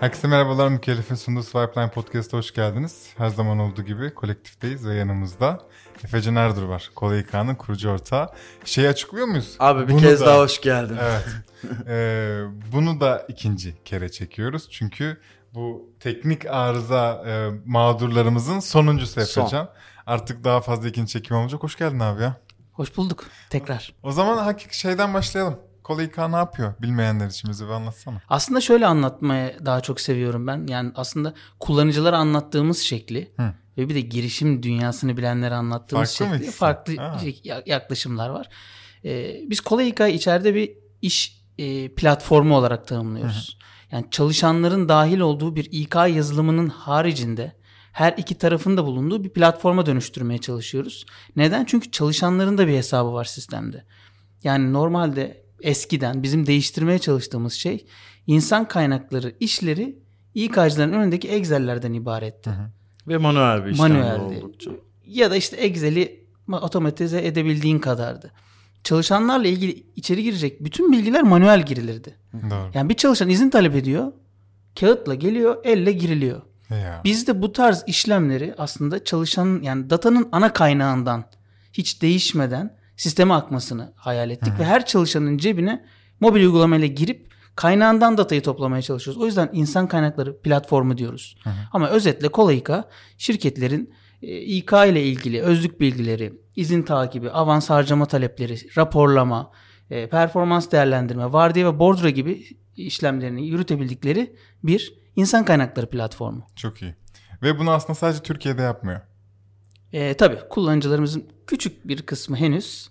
Herkese merhabalar. Mükellef'in sunduğu Swipeline Podcast'a hoş geldiniz. Her zaman olduğu gibi kolektifteyiz ve yanımızda Efecan Erdur var. Kola İK'nın kurucu ortağı. Şeyi açıklıyor muyuz? Abi bir Bunu kez da- daha hoş geldin. Evet. Ee, bunu da ikinci kere çekiyoruz. Çünkü bu teknik arıza e, mağdurlarımızın sonuncusu Son. Efecan. Artık daha fazla ikinci çekim olmayacak. Hoş geldin abi ya. Hoş bulduk tekrar. O zaman hakiki şeyden başlayalım. Kola İK ne yapıyor? Bilmeyenler için bize bir anlatsana. Aslında şöyle anlatmayı daha çok seviyorum ben. Yani aslında kullanıcılara anlattığımız şekli Hı. ve bir de girişim dünyasını bilenlere anlattığımız Farklı şekli farklı Ha. ya- yaklaşımlar var. Ee, biz Kolay Hikaye içeride bir iş e, platformu olarak tanımlıyoruz. Yani çalışanların dahil olduğu bir İK yazılımının haricinde her iki tarafın da bulunduğu bir platforma dönüştürmeye çalışıyoruz. Neden? Çünkü çalışanların da bir hesabı var sistemde. Yani normalde eskiden bizim değiştirmeye çalıştığımız şey insan kaynakları işleri İK'cıların önündeki Excel'lerden ibaretti. Ve manuel bir işlem Manueldi. oldukça. Ya da işte Excel'i otomatize edebildiğin kadardı. Çalışanlarla ilgili içeri girecek bütün bilgiler manuel girilirdi. Doğru. Yani bir çalışan izin talep ediyor. Kağıtla geliyor, elle giriliyor. Ya. Biz de bu tarz işlemleri aslında çalışan yani datanın ana kaynağından hiç değişmeden sisteme akmasını hayal ettik ve her çalışanın cebine mobil uygulamayla girip kaynağından datayı toplamaya çalışıyoruz. O yüzden insan kaynakları platformu diyoruz. Ama özetle Kolayka şirketlerin e, İK ile ilgili özlük bilgileri, izin takibi, avans harcama talepleri, raporlama, e, performans değerlendirme, vardiya ve bordro gibi işlemlerini yürütebildikleri bir insan kaynakları platformu. Çok iyi. Ve bunu aslında sadece Türkiye'de yapmıyor. E, tabii kullanıcılarımızın küçük bir kısmı henüz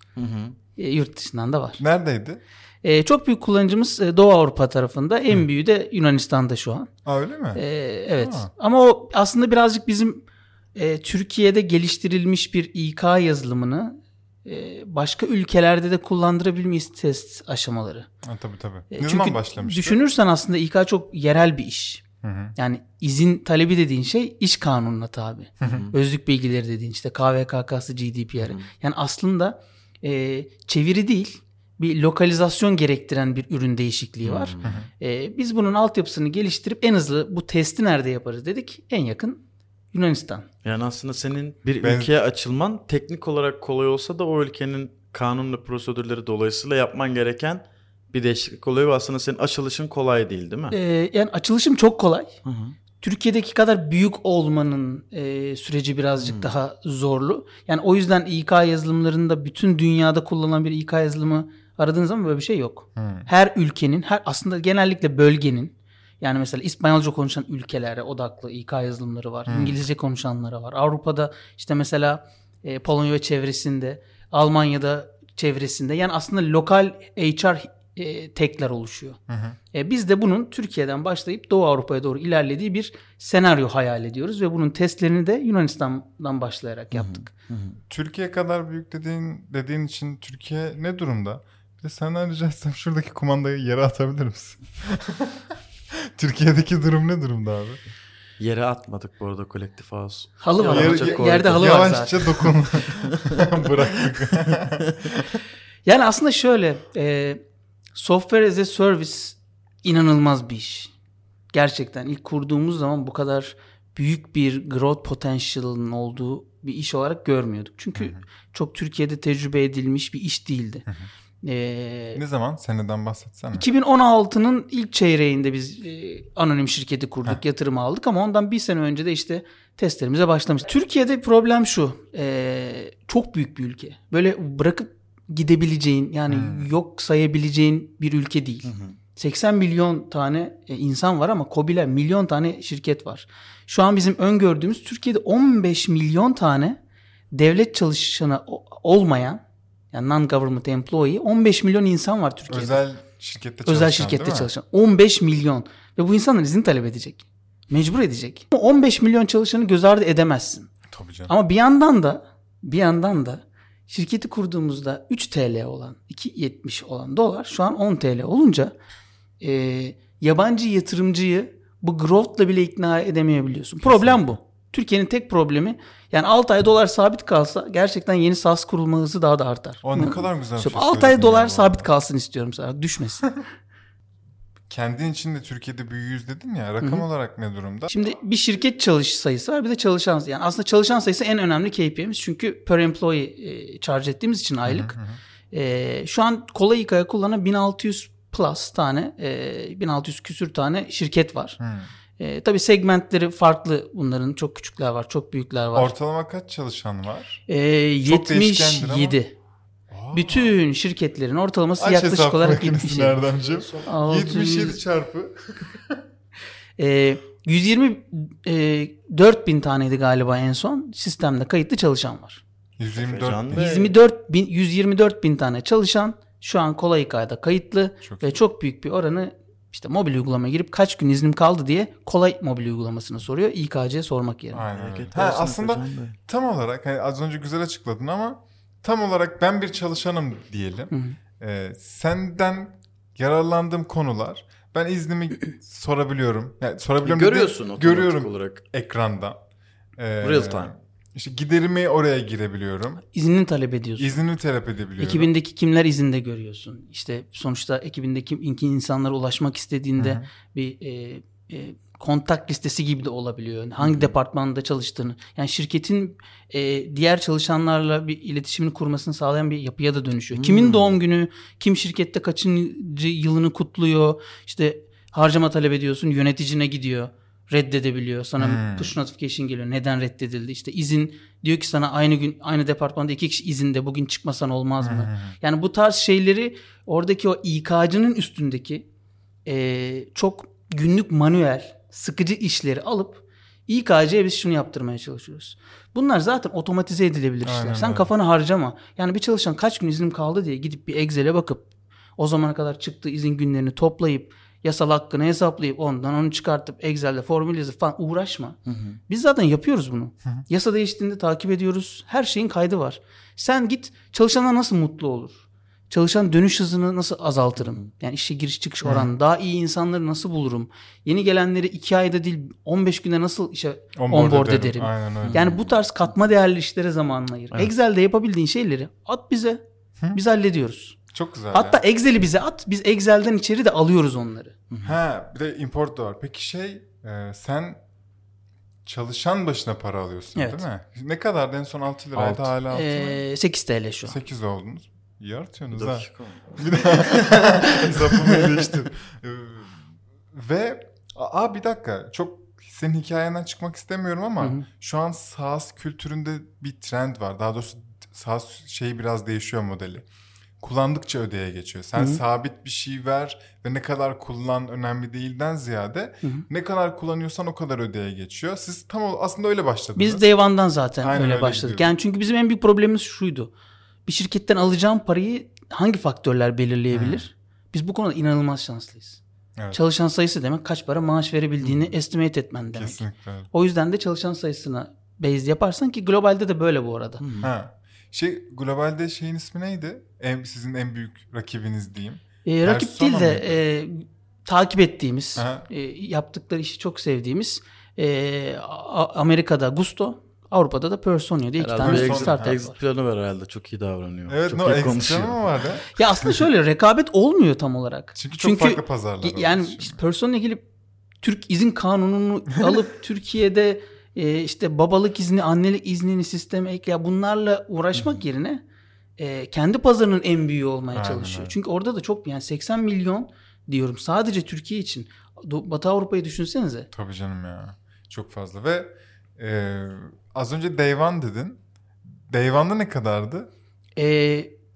e, yurt dışından da var. Neredeydi? E, çok büyük kullanıcımız e, Doğu Avrupa tarafında, en büyüğü de Yunanistan'da şu an. Aa öyle mi? E, evet. Ha. Ama o aslında birazcık bizim e, Türkiye'de geliştirilmiş bir İK yazılımını e, başka ülkelerde de kullandırabilmeyiz test aşamaları. Ha, tabii tabii. Ne çünkü zaman başlamıştı? Düşünürsen aslında İK çok yerel bir iş. Hı hı. Yani izin talebi dediğin şey iş kanununa tabi. Özlük bilgileri dediğin işte KVKK'sı GDPR'ı. Yani aslında e, çeviri değil bir lokalizasyon gerektiren bir ürün değişikliği var. E, biz bunun altyapısını geliştirip en hızlı bu testi nerede yaparız dedik. En yakın Yunanistan. Yani aslında senin bir Ben- ülkeye açılman teknik olarak kolay olsa da o ülkenin kanun ve prosedürleri dolayısıyla yapman gereken bir değişiklik oluyor ve aslında senin açılışın kolay değil değil mi? E, yani açılışım çok kolay. Hı hı. Türkiye'deki kadar büyük olmanın e, süreci birazcık Hmm. daha zorlu. Yani o yüzden İK yazılımlarında bütün dünyada kullanılan bir İK yazılımı aradığınız zaman böyle bir şey yok. Hı. Her ülkenin, her aslında genellikle bölgenin yani mesela İspanyolca konuşan ülkelere odaklı İK yazılımları var. İngilizce konuşanlara var. Avrupa'da işte mesela e, Polonya ve çevresinde, Almanya'da çevresinde yani aslında lokal HR e, tekler oluşuyor. E, biz de bunun Türkiye'den başlayıp Doğu Avrupa'ya doğru ilerlediği bir senaryo hayal ediyoruz ve bunun testlerini de Yunanistan'dan başlayarak yaptık. Türkiye kadar büyük dediğin dediğin için Türkiye ne durumda? Bir de senden rica etsem şuradaki kumandayı yere atabilir misin? Türkiye'deki durum ne durumda abi? Yere atmadık bu arada kolektif house. Halı var. Koyduk. Yerde halı var zaten. Yavaşça dokun. Bıraktık. Yani aslında şöyle e, software as a service inanılmaz bir iş. Gerçekten ilk kurduğumuz zaman bu kadar büyük bir growth potential'ın olduğu bir iş olarak görmüyorduk. Çünkü çok Türkiye'de tecrübe edilmiş bir iş değildi. E, ne zaman? Seneden bahsetsene. 2016'nın ilk çeyreğinde biz e, anonim şirketi kurduk, yatırım aldık ama ondan bir sene önce de işte testlerimize başlamıştık. Türkiye'de problem şu, e, çok büyük bir ülke. Böyle bırakıp gidebileceğin yani yok sayabileceğin bir ülke değil. 80 milyon tane e, insan var ama KOBİ'ler milyon tane şirket var. Şu an bizim öngördüğümüz Türkiye'de 15 milyon tane devlet çalışanı olmayan yani non-government employee 15 milyon insan var Türkiye'de. Özel şirkette çalışan Özel şirkette çalışan 15 milyon ve bu insanlar izin talep edecek. Mecbur edecek. Bu 15 milyon çalışanı göz ardı edemezsin. Tabii canım. Ama bir yandan da bir yandan da şirketi kurduğumuzda 3 TL olan 2.70 olan dolar şu an 10 TL olunca e, yabancı yatırımcıyı bu growth'la bile ikna edemeyebiliyorsun. Problem bu. Türkiye'nin tek problemi yani 6 ay dolar sabit kalsa gerçekten yeni SAS kurulma hızı daha da artar. O ne kadar güzel bir şey 6 ay dolar ya. sabit kalsın istiyorum sana düşmesin. kendin için de Türkiye'de büyüğüz dedin ya. Rakam olarak ne durumda? Şimdi bir şirket çalış sayısı var bir de çalışan yani aslında çalışan sayısı en önemli KPI'miz çünkü per employee e, charge ettiğimiz için aylık. E, şu an kolay İK'ya kullanan 1600 plus tane e, 1600 küsür tane şirket var. E, tabii segmentleri farklı bunların çok küçükler var çok büyükler var. Ortalama kaç çalışan var? E, Çok değişkendir ama. 77. Bütün şirketlerin ortalaması Aç yaklaşık olarak makinesi 77. Erdemciğim. 600 77 çarpı. E, 124 bin taneydi galiba en son sistemde kayıtlı çalışan var. 124 Efecan bin. Bey. 124 bin, 124 bin tane çalışan şu an kolay İK'da kayıtlı Çok ve iyi. çok büyük bir oranı işte mobil uygulamaya girip kaç gün iznim kaldı diye kolay mobil uygulamasını soruyor İK'ya sormak yerine. Aynen. Hareket Ha, aslında tam olarak hani az önce güzel açıkladın ama tam olarak ben bir çalışanım diyelim. Ee, senden yararlandığım konular ben iznimi sorabiliyorum. Yani sorabiliyorum Görüyorsun otomatik görüyorum olarak. ekranda. Ee, Real time. İşte giderimi oraya girebiliyorum. İznini talep ediyorsun. İznini talep edebiliyorum. Ekibindeki kimler izinde görüyorsun. İşte sonuçta ekibindeki insanlara ulaşmak istediğinde bir e, e, kontak listesi gibi de olabiliyor. Hangi departmanda çalıştığını. Yani şirketin e, diğer çalışanlarla bir iletişimini kurmasını sağlayan bir yapıya da dönüşüyor. Kimin doğum günü, kim şirkette kaçıncı yılını kutluyor. İşte harcama talep ediyorsun, yöneticine gidiyor. Reddedebiliyor. Sana Hmm. push notification geliyor. Neden reddedildi? İşte izin diyor ki sana aynı gün aynı departmanda iki kişi izinde bugün çıkmasan olmaz mı? Yani bu tarz şeyleri oradaki o İK'cının üstündeki e, çok günlük manuel sıkıcı işleri alıp İK'cıya biz şunu yaptırmaya çalışıyoruz. Bunlar zaten otomatize edilebilir işler. Aynen Sen öyle. kafanı harcama. Yani bir çalışan kaç gün iznim kaldı diye gidip bir Excel'e bakıp o zamana kadar çıktığı izin günlerini toplayıp yasal hakkını hesaplayıp ondan onu çıkartıp Excel'de formül yazıp falan uğraşma. Biz zaten yapıyoruz bunu. Yasa değiştiğinde takip ediyoruz. Her şeyin kaydı var. Sen git çalışanlar nasıl mutlu olur? Çalışan dönüş hızını nasıl azaltırım? Yani işe giriş çıkış oranı. Daha iyi insanları nasıl bulurum? Yeni gelenleri 2 ayda değil 15 günde nasıl işe Onboard onboard, ederim. ederim? Aynen öyle. Yani bu tarz katma değerli işlere zaman ayır. Excel'de yapabildiğin şeyleri at bize. Biz hallediyoruz. Çok güzel. Hatta ya. Excel'i bize at. Biz Excel'den içeri de alıyoruz onları. Ha bir de import da var. Peki şey e, sen çalışan başına para alıyorsun Evet. değil mi? Ne kadar en son 6 liraydı Altı. hala 6 mı? Ee, 8 TL şu an. 8 oldunuz. İyi artıyorsunuz Bir ha. dakika. Bir daha hesaplamayı değiştir. Ee, Ve aa bir dakika çok senin hikayenden çıkmak istemiyorum ama Hı hı. şu an SaaS kültüründe bir trend var. Daha doğrusu SaaS şeyi biraz değişiyor modeli. Kullandıkça ödeye geçiyor. Sen Hı hı. sabit bir şey ver ve ne kadar kullan önemli değilden ziyade Hı hı. ne kadar kullanıyorsan o kadar ödeye geçiyor. Siz tam aslında öyle başladınız. Biz Day One'dan zaten Aynen öyle öyle başladık. gidiyoruz. Yani çünkü bizim en büyük problemimiz şuydu. Bir şirketten alacağım parayı hangi faktörler belirleyebilir? Biz bu konuda inanılmaz şanslıyız. Evet. Çalışan sayısı demek kaç para maaş verebildiğini estimate etmen demek. Kesinlikle. O yüzden de çalışan sayısına based yaparsan ki globalde de böyle bu arada. Ha. Şey globalde şeyin ismi neydi? En, sizin en büyük rakibiniz diyeyim. Ee, rakip Persona değil de mıydı? e, takip ettiğimiz, Aha. e, yaptıkları işi çok sevdiğimiz e, Amerika'da Gusto, Avrupa'da da Personio diye iki Herhalde tane Persona. startup exit, var. exit planı var herhalde. Çok iyi davranıyor. Evet çok no iyi exit konuşuyor. planı mı vardı? Ya aslında şöyle rekabet olmuyor tam olarak. Çünkü çok farklı pazarlar var Yani işte Personio'ya gelip Türk izin kanununu alıp Türkiye'de e, işte babalık izni, annelik iznini sisteme ek ya bunlarla uğraşmak yerine e, kendi pazarının en büyüğü olmaya Aynen çalışıyor. öyle. Çünkü orada da çok yani 80 milyon diyorum sadece Türkiye için. Batı Avrupa'yı düşünsenize. Tabii canım ya. Çok fazla ve e, az önce Day One dedin. Day One'da ne kadardı? E,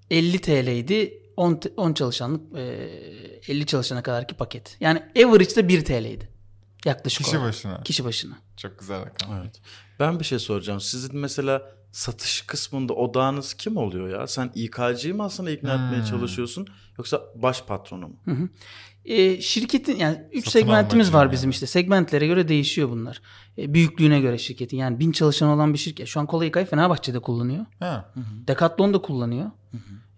50 TL'ydi. 10, te- 10 çalışanlık e, 50 çalışana kadarki paket. Yani average'da 1 TL'ydi. Yaklaşık Kişi olarak. başına. Kişi başına. Çok güzel rakam. Evet. Ben bir şey soracağım. Sizin mesela satış kısmında odağınız kim oluyor ya? Sen İK'cıyı mı aslında ikna etmeye Hmm. çalışıyorsun? Yoksa baş patronu mu? E, şirketin yani 3 Satın segmentimiz var yani. bizim işte. Segmentlere göre değişiyor bunlar. E, büyüklüğüne göre şirketin. Yani 1000 çalışan olan bir şirket. Şu an Kola İK'yı Fenerbahçe'de kullanıyor. Ha. Decathlon da kullanıyor.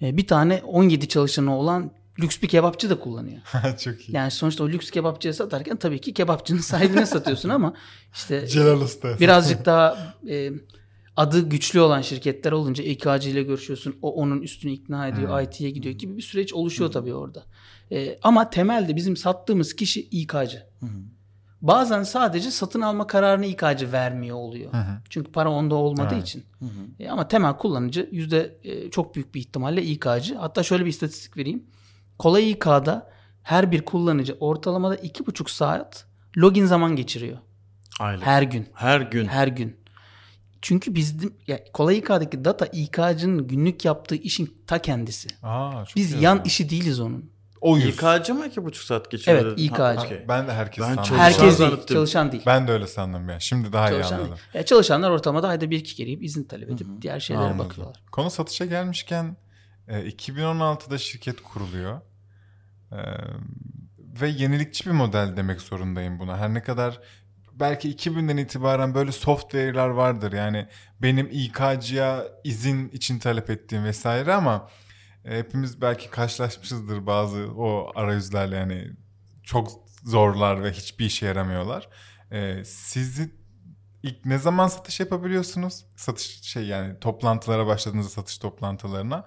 E, bir tane 17 çalışanı olan lüks bir kebapçı da kullanıyor. Çok iyi. Yani sonuçta o lüks kebapçıya satarken tabii ki kebapçının sahibine satıyorsun ama işte Celal Usta. birazcık daha e, adı güçlü olan şirketler olunca İK'cı ile görüşüyorsun. O onun üstünü ikna ediyor. Hmm. IT'ye gidiyor gibi bir süreç oluşuyor tabii orada. Ee, ama temelde bizim sattığımız kişi İK'cı. Bazen sadece satın alma kararını İK'cı vermiyor oluyor. Hı hı. Çünkü para onda olmadığı Evet. için. E, ama temel kullanıcı yüzde e, çok büyük bir ihtimalle İK'cı. Hatta şöyle bir istatistik vereyim. Kolay İK'da her bir kullanıcı ortalamada iki buçuk saat login zaman geçiriyor. Aylık. Her, Her gün. gün. Her gün. Çünkü bizim ya, kolay İK'daki data İK'cının günlük yaptığı işin ta kendisi. Aa, çok Biz iyi yan ya. işi değiliz onun. O yüz. İK'cı mı iki buçuk saat geçiyor? Evet? İK'cı. Ha, okey. Ben de herkes Ben sandım. çalışan Herkes değil, zannettim. çalışan değil. Ben de öyle sandım ya. Şimdi daha iyi çalışan anladım. değil. Ya, çalışanlar ortamada ayda bir iki kere izin talep edip diğer şeylere Anladım. bakıyorlar. Konu satışa gelmişken e, 2016'da şirket kuruluyor. E, ve yenilikçi bir model demek zorundayım buna. Her ne kadar belki 2000'den itibaren böyle software'lar vardır. Yani benim İK'cıya izin için talep ettiğim vesaire ama e, hepimiz belki karşılaşmışızdır bazı o arayüzlerle yani çok zorlar ve hiçbir işe yaramıyorlar. E, sizi ilk ne zaman satış yapabiliyorsunuz? Satış şey yani toplantılara başladığınızda satış toplantılarına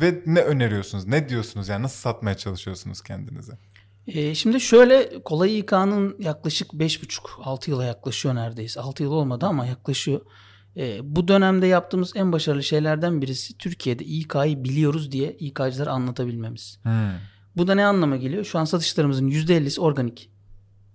ve ne öneriyorsunuz? Ne diyorsunuz? Yani nasıl satmaya çalışıyorsunuz kendinize? Ee, şimdi şöyle kolay İK'nın yaklaşık 5,5-6 yıla yaklaşıyor neredeyse. 6 yıl olmadı ama yaklaşıyor. Ee, bu dönemde yaptığımız en başarılı şeylerden birisi Türkiye'de İK'yı biliyoruz diye İK'cılara anlatabilmemiz. Hmm. Bu da ne anlama geliyor? Şu an satışlarımızın %50'si organik.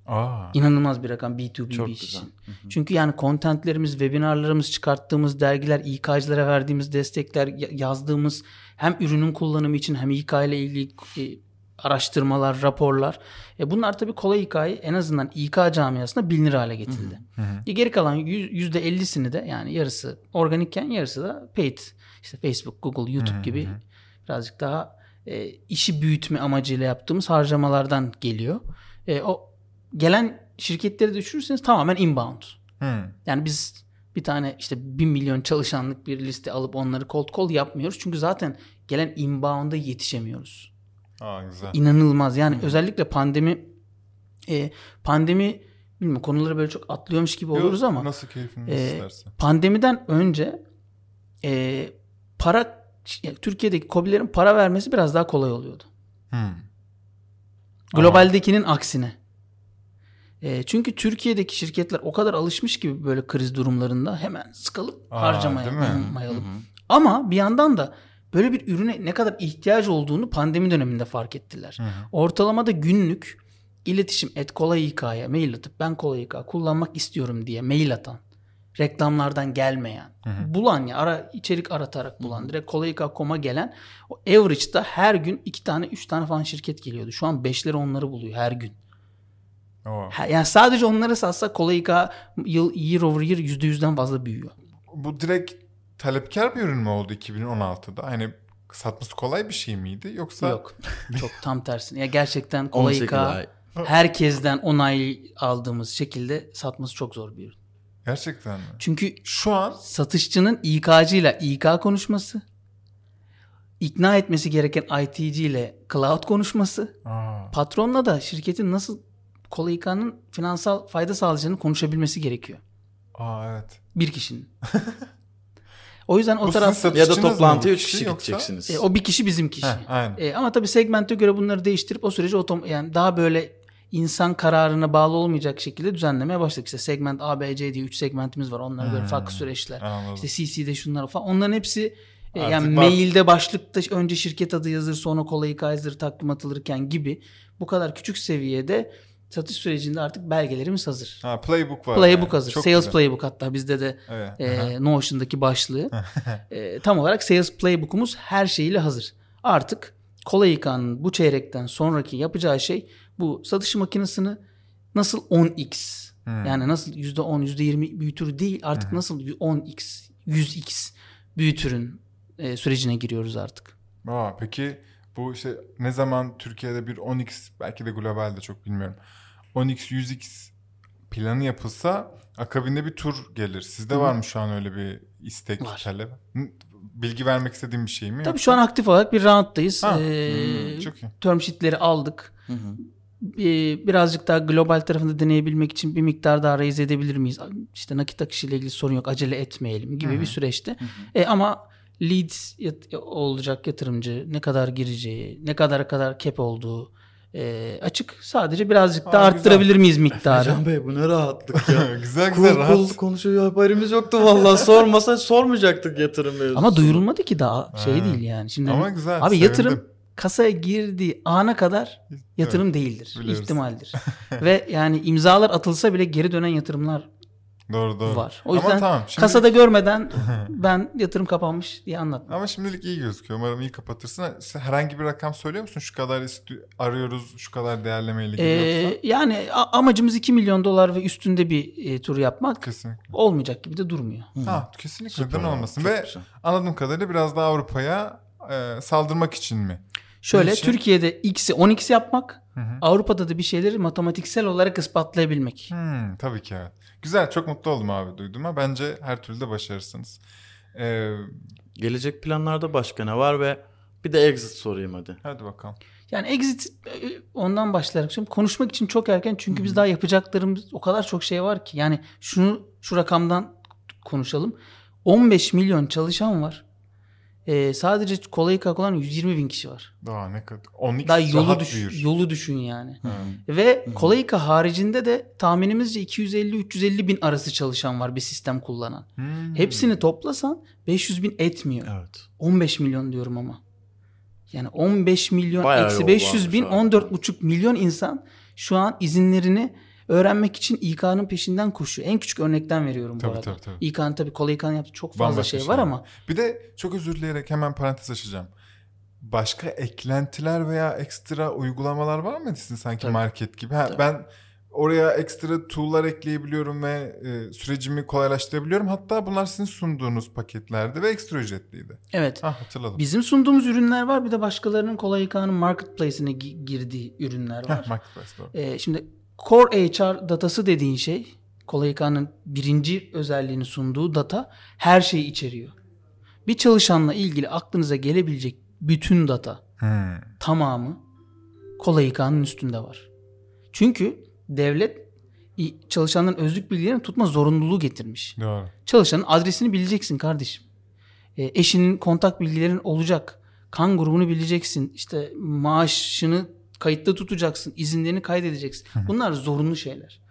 Aa. İnanılmaz bir rakam B2B Çok bir iş için. Çünkü yani kontentlerimiz, webinarlarımız, çıkarttığımız dergiler, İK'cılara verdiğimiz destekler, ya- yazdığımız hem ürünün kullanımı için hem İK ile ilgili e, araştırmalar, raporlar. E bunlar tabii kolay İK'yı en azından İK camiasında bilinir hale getirdi. E geri kalan yüz- %50'sini de yani yarısı organikken yarısı da paid. İşte Facebook, Google, YouTube gibi birazcık daha e, işi büyütme amacıyla yaptığımız harcamalardan geliyor. E, o gelen şirketleri düşürürseniz tamamen inbound. Hmm. Yani biz bir tane işte 1 milyon çalışanlık bir liste alıp onları cold call yapmıyoruz. Çünkü zaten gelen inbound'a yetişemiyoruz. Aa güzel. İnanılmaz. Yani özellikle pandemi e, pandemi bilmiyorum konuları böyle çok atlıyormuş gibi oluruz Yok, ama nasıl keyfiniz e, isterse. pandemiden önce e, para ya, Türkiye'deki KOBİ'lerin para vermesi biraz daha kolay oluyordu. Hmm. Globaldekinin aksine. E, çünkü Türkiye'deki şirketler o kadar alışmış gibi böyle kriz durumlarında hemen sıkılıp Aa, harcamaya değil mi? mayalım. Ama bir yandan da böyle bir ürüne ne kadar ihtiyaç olduğunu pandemi döneminde fark ettiler. Hı hı. Ortalamada günlük iletişim et kolay İK'ya mail atıp ben kolay İK kullanmak istiyorum diye mail atan reklamlardan gelmeyen bulan ya ara içerik aratarak bulan direkt kolay İK.com'a gelen o average'da her gün iki tane üç tane falan şirket geliyordu. Şu an beşleri onları buluyor her gün. Oo. Yani sadece onları satsa kolay İK yıl year over year yüzde yüzden fazla büyüyor. Bu direkt talepkar bir ürün mü oldu 2016'da? Hani satması kolay bir şey miydi yoksa? Yok. Çok tam tersine. Ya gerçekten kolay 18 İK ay. herkesten onay aldığımız şekilde satması çok zor bir ürün. Gerçekten mi? Çünkü Şu an satışçının İK'cıyla İK konuşması, ikna etmesi gereken ITC ile cloud konuşması, Aa, patronla da şirketin nasıl kolay İK'nın finansal fayda sağlayacağını konuşabilmesi gerekiyor. aa evet. Bir kişinin. o yüzden o Bu taraf Ya da toplantıya bu 3 kişi kişi yoksa? gideceksiniz. e, o bir kişi bizim kişi. Heh, aynen. E, ama tabii segmente göre bunları değiştirip o süreci otom yani daha böyle insan kararına bağlı olmayacak şekilde düzenlemeye başladık. İşte segment A, B, C diye 3 segmentimiz var. Onlara göre Hmm, farklı süreçler. Anladım. İşte CC'de şunlar falan. Onların hepsi e, Artık yani bak- mailde başlıkta önce şirket adı yazır sonra kolay kaydır takdim atılırken gibi bu kadar küçük seviyede satış sürecinde artık belgelerimiz hazır. Ha, playbook var. Playbook yani. hazır. Çok Sales güzel. Playbook hatta bizde de Evet. e, Notion'daki başlığı. E, tam olarak Sales Playbook'umuz her şeyiyle hazır. Artık kolay bu çeyrekten sonraki yapacağı şey bu satış makinesini nasıl 10x Hmm. yani nasıl %10 %20 büyütür değil artık nasıl 10x 100x büyütürün e, sürecine giriyoruz artık. Aa, peki bu işte ne zaman Türkiye'de bir 10x belki de globalde çok bilmiyorum. 10x 100x planı yapılsa akabinde bir tur gelir. Sizde var mı şu an öyle bir istek, Var. talep? Hı, Bilgi vermek istediğim bir şey mi? Tabii yoksa? şu an aktif olarak bir rounddayız. Ha, Ee, hmm, çok iyi. term sheet'leri aldık. Hı hı. e, birazcık daha global tarafında deneyebilmek için bir miktar daha raise edebilir miyiz? İşte nakit akışı ile ilgili sorun yok acele etmeyelim gibi bir süreçte. E, ama leads yat- olacak yatırımcı ne kadar gireceği ne kadar kadar cap olduğu e, açık. Sadece birazcık daha güzel. arttırabilir miyiz miktarı? Can Bey bu ne rahatlık ya. güzel Cool güzel rahat. cool konuşuyor haberimiz yoktu vallahi sormasa sormayacaktık yatırım mevzusunu. Ama duyurulmadı ki daha şey Ha. değil yani. Şimdi Ama güzel. Abi sevindim. yatırım kasaya girdiği ana kadar yatırım değildir. biliyoruz. ihtimaldir. Ve yani imzalar atılsa bile geri dönen yatırımlar Doğru doğru. var. O Ama yüzden tamam, şimdi- kasada görmeden ben yatırım kapanmış diye anlatmam. Ama şimdilik iyi gözüküyor. Umarım iyi kapatırsın. Sen herhangi bir rakam söylüyor musun? Şu kadar isti- arıyoruz, şu kadar değerlemeyle Ee, yoksa? yani a- amacımız 2 milyon dolar ve üstünde bir e, tur yapmak Kesinlikle. olmayacak gibi de durmuyor. Ha, kesinlikle Süper neden olmasın. Ve güzel. anladığım kadarıyla biraz daha Avrupa'ya e, saldırmak için mi? Şöyle için- Türkiye'de X'i 10x yapmak, Hı hı. Avrupa'da da bir şeyleri matematiksel olarak ispatlayabilmek. Hmm, tabii ki evet. Güzel, çok mutlu oldum abi duyduğuma. Bence her türlü de başarırsınız. Ee, Gelecek planlarda başka ne var ve bir de exit sorayım hadi. hadi bakalım. Yani exit e, ondan başlayarak söyleyeyim. Konuşmak için çok erken çünkü biz daha yapacaklarımız o kadar çok şey var ki. Yani şunu şu rakamdan konuşalım. 15 milyon çalışan var. Ee, sadece kolayı kalkulan 120 bin kişi var. Daha ne kadar? 10x Daha yolu, düş, büyür. yolu düşün yani. Hı. Ve Kolayka haricinde de tahminimizce 250-350 bin arası çalışan var bir sistem kullanan. Hmm. Hepsini toplasan 500 bin etmiyor. Evet. 15 milyon diyorum ama. Yani 15 milyon Bayağı eksi yol 500 bin varmış abi. 14,5 milyon insan şu an izinlerini öğrenmek için İK'nın peşinden koşuyor. En küçük örnekten veriyorum Tabii, bu arada. tabii, tabii. İK'nın tabii kolay İK'nın yaptığı çok fazla Bambaşka şey var şeyler. ama Bir de çok özür dileyerek hemen parantez açacağım. Başka eklentiler veya ekstra uygulamalar var mı sizin sanki Tabii. market gibi? Ha, Tabii. ben oraya ekstra tool'lar ekleyebiliyorum ve e, sürecimi kolaylaştırabiliyorum. Hatta bunlar sizin sunduğunuz paketlerde ve ekstra ücretliydi. evet. Ha hatırladım. Bizim sunduğumuz ürünler var. Bir de başkalarının kolay İK'nın marketplace'ine gi- girdiği ürünler var. Heh, Marketplace doğru. Ee, şimdi Core HR datası dediğin şey Kolay İK'nın birinci özelliğini sunduğu data her şeyi içeriyor. Bir çalışanla ilgili aklınıza gelebilecek bütün data Hmm. tamamı Kolay İK'nın üstünde var. Çünkü devlet çalışanların özlük bilgilerini tutma zorunluluğu getirmiş. Doğru. Çalışanın adresini bileceksin kardeşim. E, eşinin kontak bilgilerin olacak. Kan grubunu bileceksin. İşte maaşını kayıtta tutacaksın. izinlerini kaydedeceksin. Bunlar zorunlu şeyler.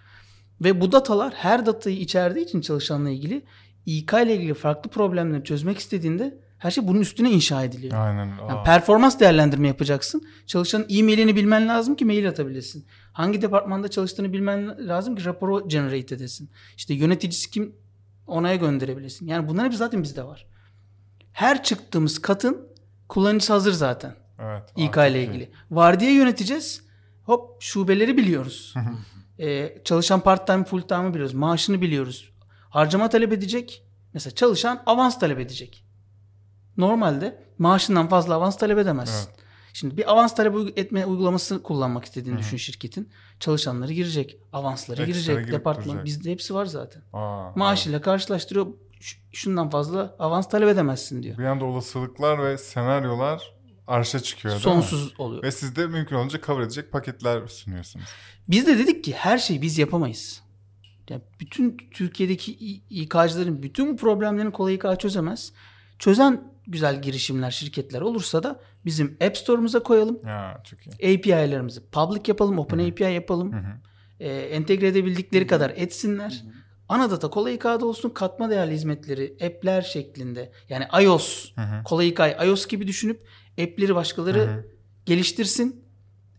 Ve bu datalar her datayı içerdiği için çalışanla ilgili İK ile ilgili farklı problemleri çözmek istediğinde her şey bunun üstüne inşa ediliyor. Aynen. Yani Aa. performans değerlendirme yapacaksın. Çalışanın e-mailini bilmen lazım ki mail atabilesin. Hangi departmanda çalıştığını bilmen lazım ki raporu generate edesin. İşte yöneticisi kim onaya gönderebilirsin. Yani bunların hepsi zaten bizde var. Her çıktığımız katın kullanıcısı hazır zaten. Evet. İK ile iyi. ilgili. Vardiya yöneteceğiz. Hop şubeleri biliyoruz. Ee, çalışan part time full time'ı biliyoruz. Maaşını biliyoruz. Harcama talep edecek. Mesela çalışan avans talep edecek. Normalde maaşından fazla avans talep edemezsin. Evet. Şimdi bir avans talep etme uygulaması kullanmak istediğini düşün şirketin. Çalışanları girecek, avansları Ekstra girecek, departman. Bizde hepsi var zaten. Aa, Maaşıyla karşılaştırıyor. "Ş- Şundan fazla avans talep edemezsin diyor. Bir anda olasılıklar ve senaryolar arşa çıkıyor değil mi? Sonsuz oluyor. Ve siz de mümkün olunca cover edecek paketler sunuyorsunuz. Biz de dedik ki her şeyi biz yapamayız. Yani bütün Türkiye'deki İK'cıların bütün problemlerini kolay İK çözemez. Çözen güzel girişimler, şirketler olursa da bizim App Store'umuza koyalım. Ya çok iyi. API'lerimizi public yapalım, open API yapalım. Ee, entegre edebildikleri kadar etsinler. Ana data kolay İK'da olsun, katma değerli hizmetleri app'ler şeklinde. Yani iOS, kolay İK, iOS gibi düşünüp app'leri başkaları geliştirsin.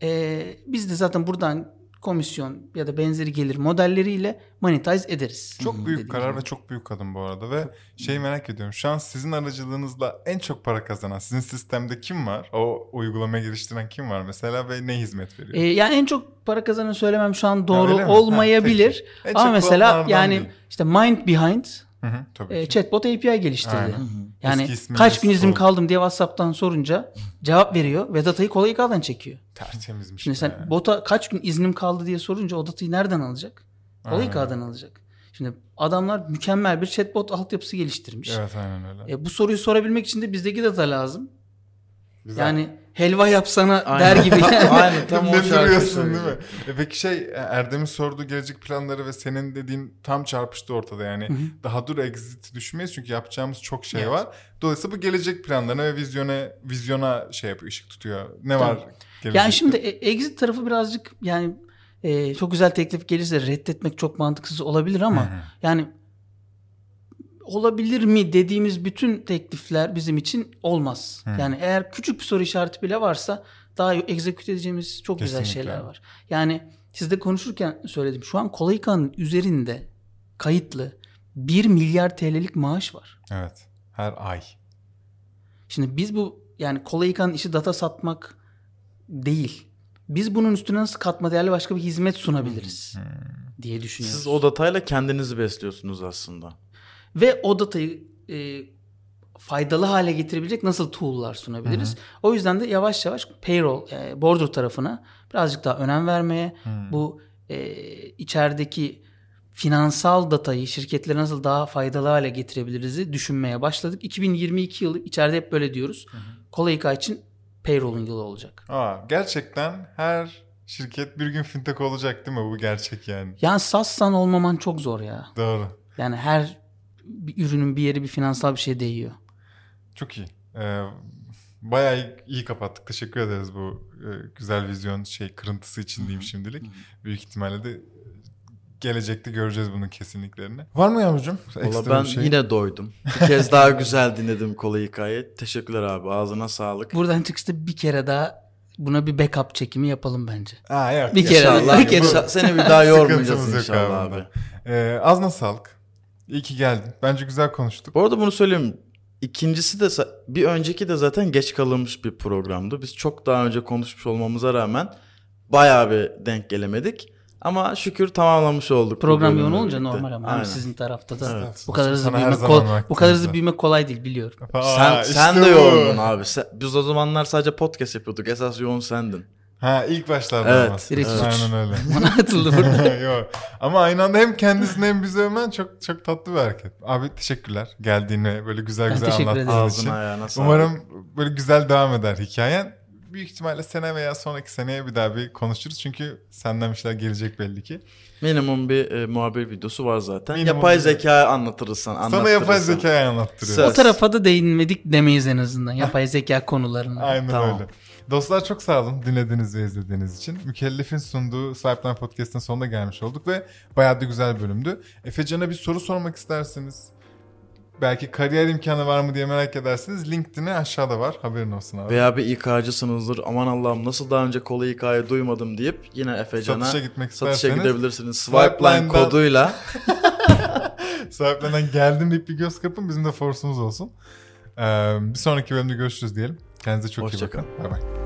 Ee, biz de zaten buradan komisyon ya da benzeri gelir modelleriyle monetize ederiz. Çok büyük karar gibi. ve çok büyük adım bu arada ve şeyi merak ediyorum. Şu an sizin aracılığınızla en çok para kazanan sizin sistemde kim var? O uygulamayı geliştiren kim var mesela ve ne hizmet veriyor? Ee, yani en çok para kazanan söylemem şu an doğru olmayabilir. Ha, Ama çok mesela yani değil. işte Mind Behind Hı hı, tabii e, ki. chatbot API geliştirdi. Aynen. Yani kaç gün iznim Soul. kaldım diye WhatsApp'tan sorunca cevap veriyor ve datayı kolay İK'dan çekiyor. Tertemizmiş. Şimdi sen be. bota kaç gün iznim kaldı diye sorunca o datayı nereden alacak? Kolay. İK'dan alacak. Şimdi adamlar mükemmel bir chatbot altyapısı geliştirmiş. Evet aynen öyle. E, bu soruyu sorabilmek için de bizdeki data lazım. Güzel. Yani helva yapsana Aynen. der gibi. Aynen tam o şarkı değil mi? E peki şey Erdem'in sorduğu gelecek planları ve senin dediğin tam çarpıştı ortada yani. Daha dur exit düşünmeyiz çünkü yapacağımız çok şey Evet. var. Dolayısıyla bu gelecek planlarına ve vizyona vizyona şey yapıyor, ışık tutuyor. Ne var gelecekte? Yani şimdi e- exit tarafı birazcık yani e, çok güzel teklif gelirse reddetmek çok mantıksız olabilir ama yani olabilir mi dediğimiz bütün teklifler bizim için olmaz. Yani eğer küçük bir soru işareti bile varsa daha execute edeceğimiz çok güzel Kesinlikle. şeyler var. Yani sizde konuşurken söyledim. Şu an Kolaykan'ın üzerinde kayıtlı 1 milyar TL'lik maaş var. Evet. Her ay. Şimdi biz bu yani Kolaykan'ın işi data satmak değil. Biz bunun üstüne nasıl katma değerli başka bir hizmet sunabiliriz diye düşünüyoruz. Siz o datayla kendinizi besliyorsunuz aslında. Ve o datayı e, faydalı hale getirebilecek nasıl tool'lar sunabiliriz? O yüzden de yavaş yavaş payroll, e, border tarafına birazcık daha önem vermeye, bu e, içerideki finansal datayı şirketlere nasıl daha faydalı hale getirebiliriz düşünmeye başladık. 2022 yılı içeride hep böyle diyoruz. Kolayka için payroll'un yılı olacak. Aa, gerçekten her şirket bir gün fintech olacak değil mi? Bu gerçek yani. Yani SaaS'san olmaman çok zor ya. Doğru. Yani her bir ürünün bir yeri bir finansal bir şeye değiyor. Çok iyi. Ee, bayağı iyi, iyi kapattık. Teşekkür ederiz bu e, güzel vizyon şey kırıntısı için diyeyim şimdilik. Büyük ihtimalle de gelecekte göreceğiz bunun kesinliklerini. Var mı yavrucuğum? Valla Ekstra ben bir şey? yine doydum. Bir kez daha güzel dinledim kolayı hikaye. Teşekkürler abi. Ağzına sağlık. Buradan çıkışta bir kere daha buna bir backup çekimi yapalım bence. Aa, yok. Bir kere İnşallah. bir kere. İnşallah. Seni bir daha yormayacağız inşallah abi abi. Ee, ağzına sağlık. İyi ki geldin. Bence güzel konuştuk. Bu arada bunu söyleyeyim. İkincisi de bir önceki de zaten geç kalınmış bir programdı. Biz çok daha önce konuşmuş olmamıza rağmen bayağı bir denk gelemedik. Ama şükür tamamlamış olduk. Program yoğun olunca birlikte. normal ama Aynen. Sizin tarafta da Evet. bu kadar hızlı büyümek kol- bu kadar hızlı büyümek kolay değil biliyorum. Aa, Sen, işte sen de yoğundun abi. Sen- biz o zamanlar sadece podcast yapıyorduk. Esas yoğun sendin. Ha ilk başlarda Evet, ama. direkt suç. Aynen öyle. Bana atıldı burada. Yok. Ama aynı anda hem kendisini hem bizi övmen çok çok tatlı bir hareket. Abi teşekkürler geldiğine böyle güzel Ben güzel teşekkür anlattığın ederim. için. Ağzına ayağına. Umarım böyle güzel devam eder hikayen. Büyük ihtimalle sene veya sonraki seneye bir daha bir konuşuruz. Çünkü senden bir şeyler gelecek belli ki. Minimum bir e, muhabir videosu var zaten. Minimum yapay bir- zeka anlatırız sen. Sana yapay anlattırırsan. zekayı anlattırıyor. Söz. o tarafa da değinmedik demeyiz en azından. Yapay zeka konularına. Aynen Tamam. öyle. Dostlar çok sağ olun dinlediğiniz ve izlediğiniz için. Mükellef'in sunduğu Swipeline Podcast'ın sonuna gelmiş olduk ve bayağı da güzel bölümdü. Efecan'a bir soru sormak isterseniz belki kariyer imkanı var mı diye merak edersiniz. LinkedIn'i aşağıda var. Haberin olsun abi. Veya bir İK'cısınızdır. Aman Allah'ım nasıl daha önce kolay İK'yı duymadım deyip yine Efecan'a Satışa gitmek satışa gidebilirsiniz. Swipeline koduyla. Sahiplerden geldim deyip bir göz kapın. Bizim de force'umuz olsun. Ee, bir sonraki bölümde görüşürüz diyelim. Kendinize çok Hoşça iyi bakın. Bay bay.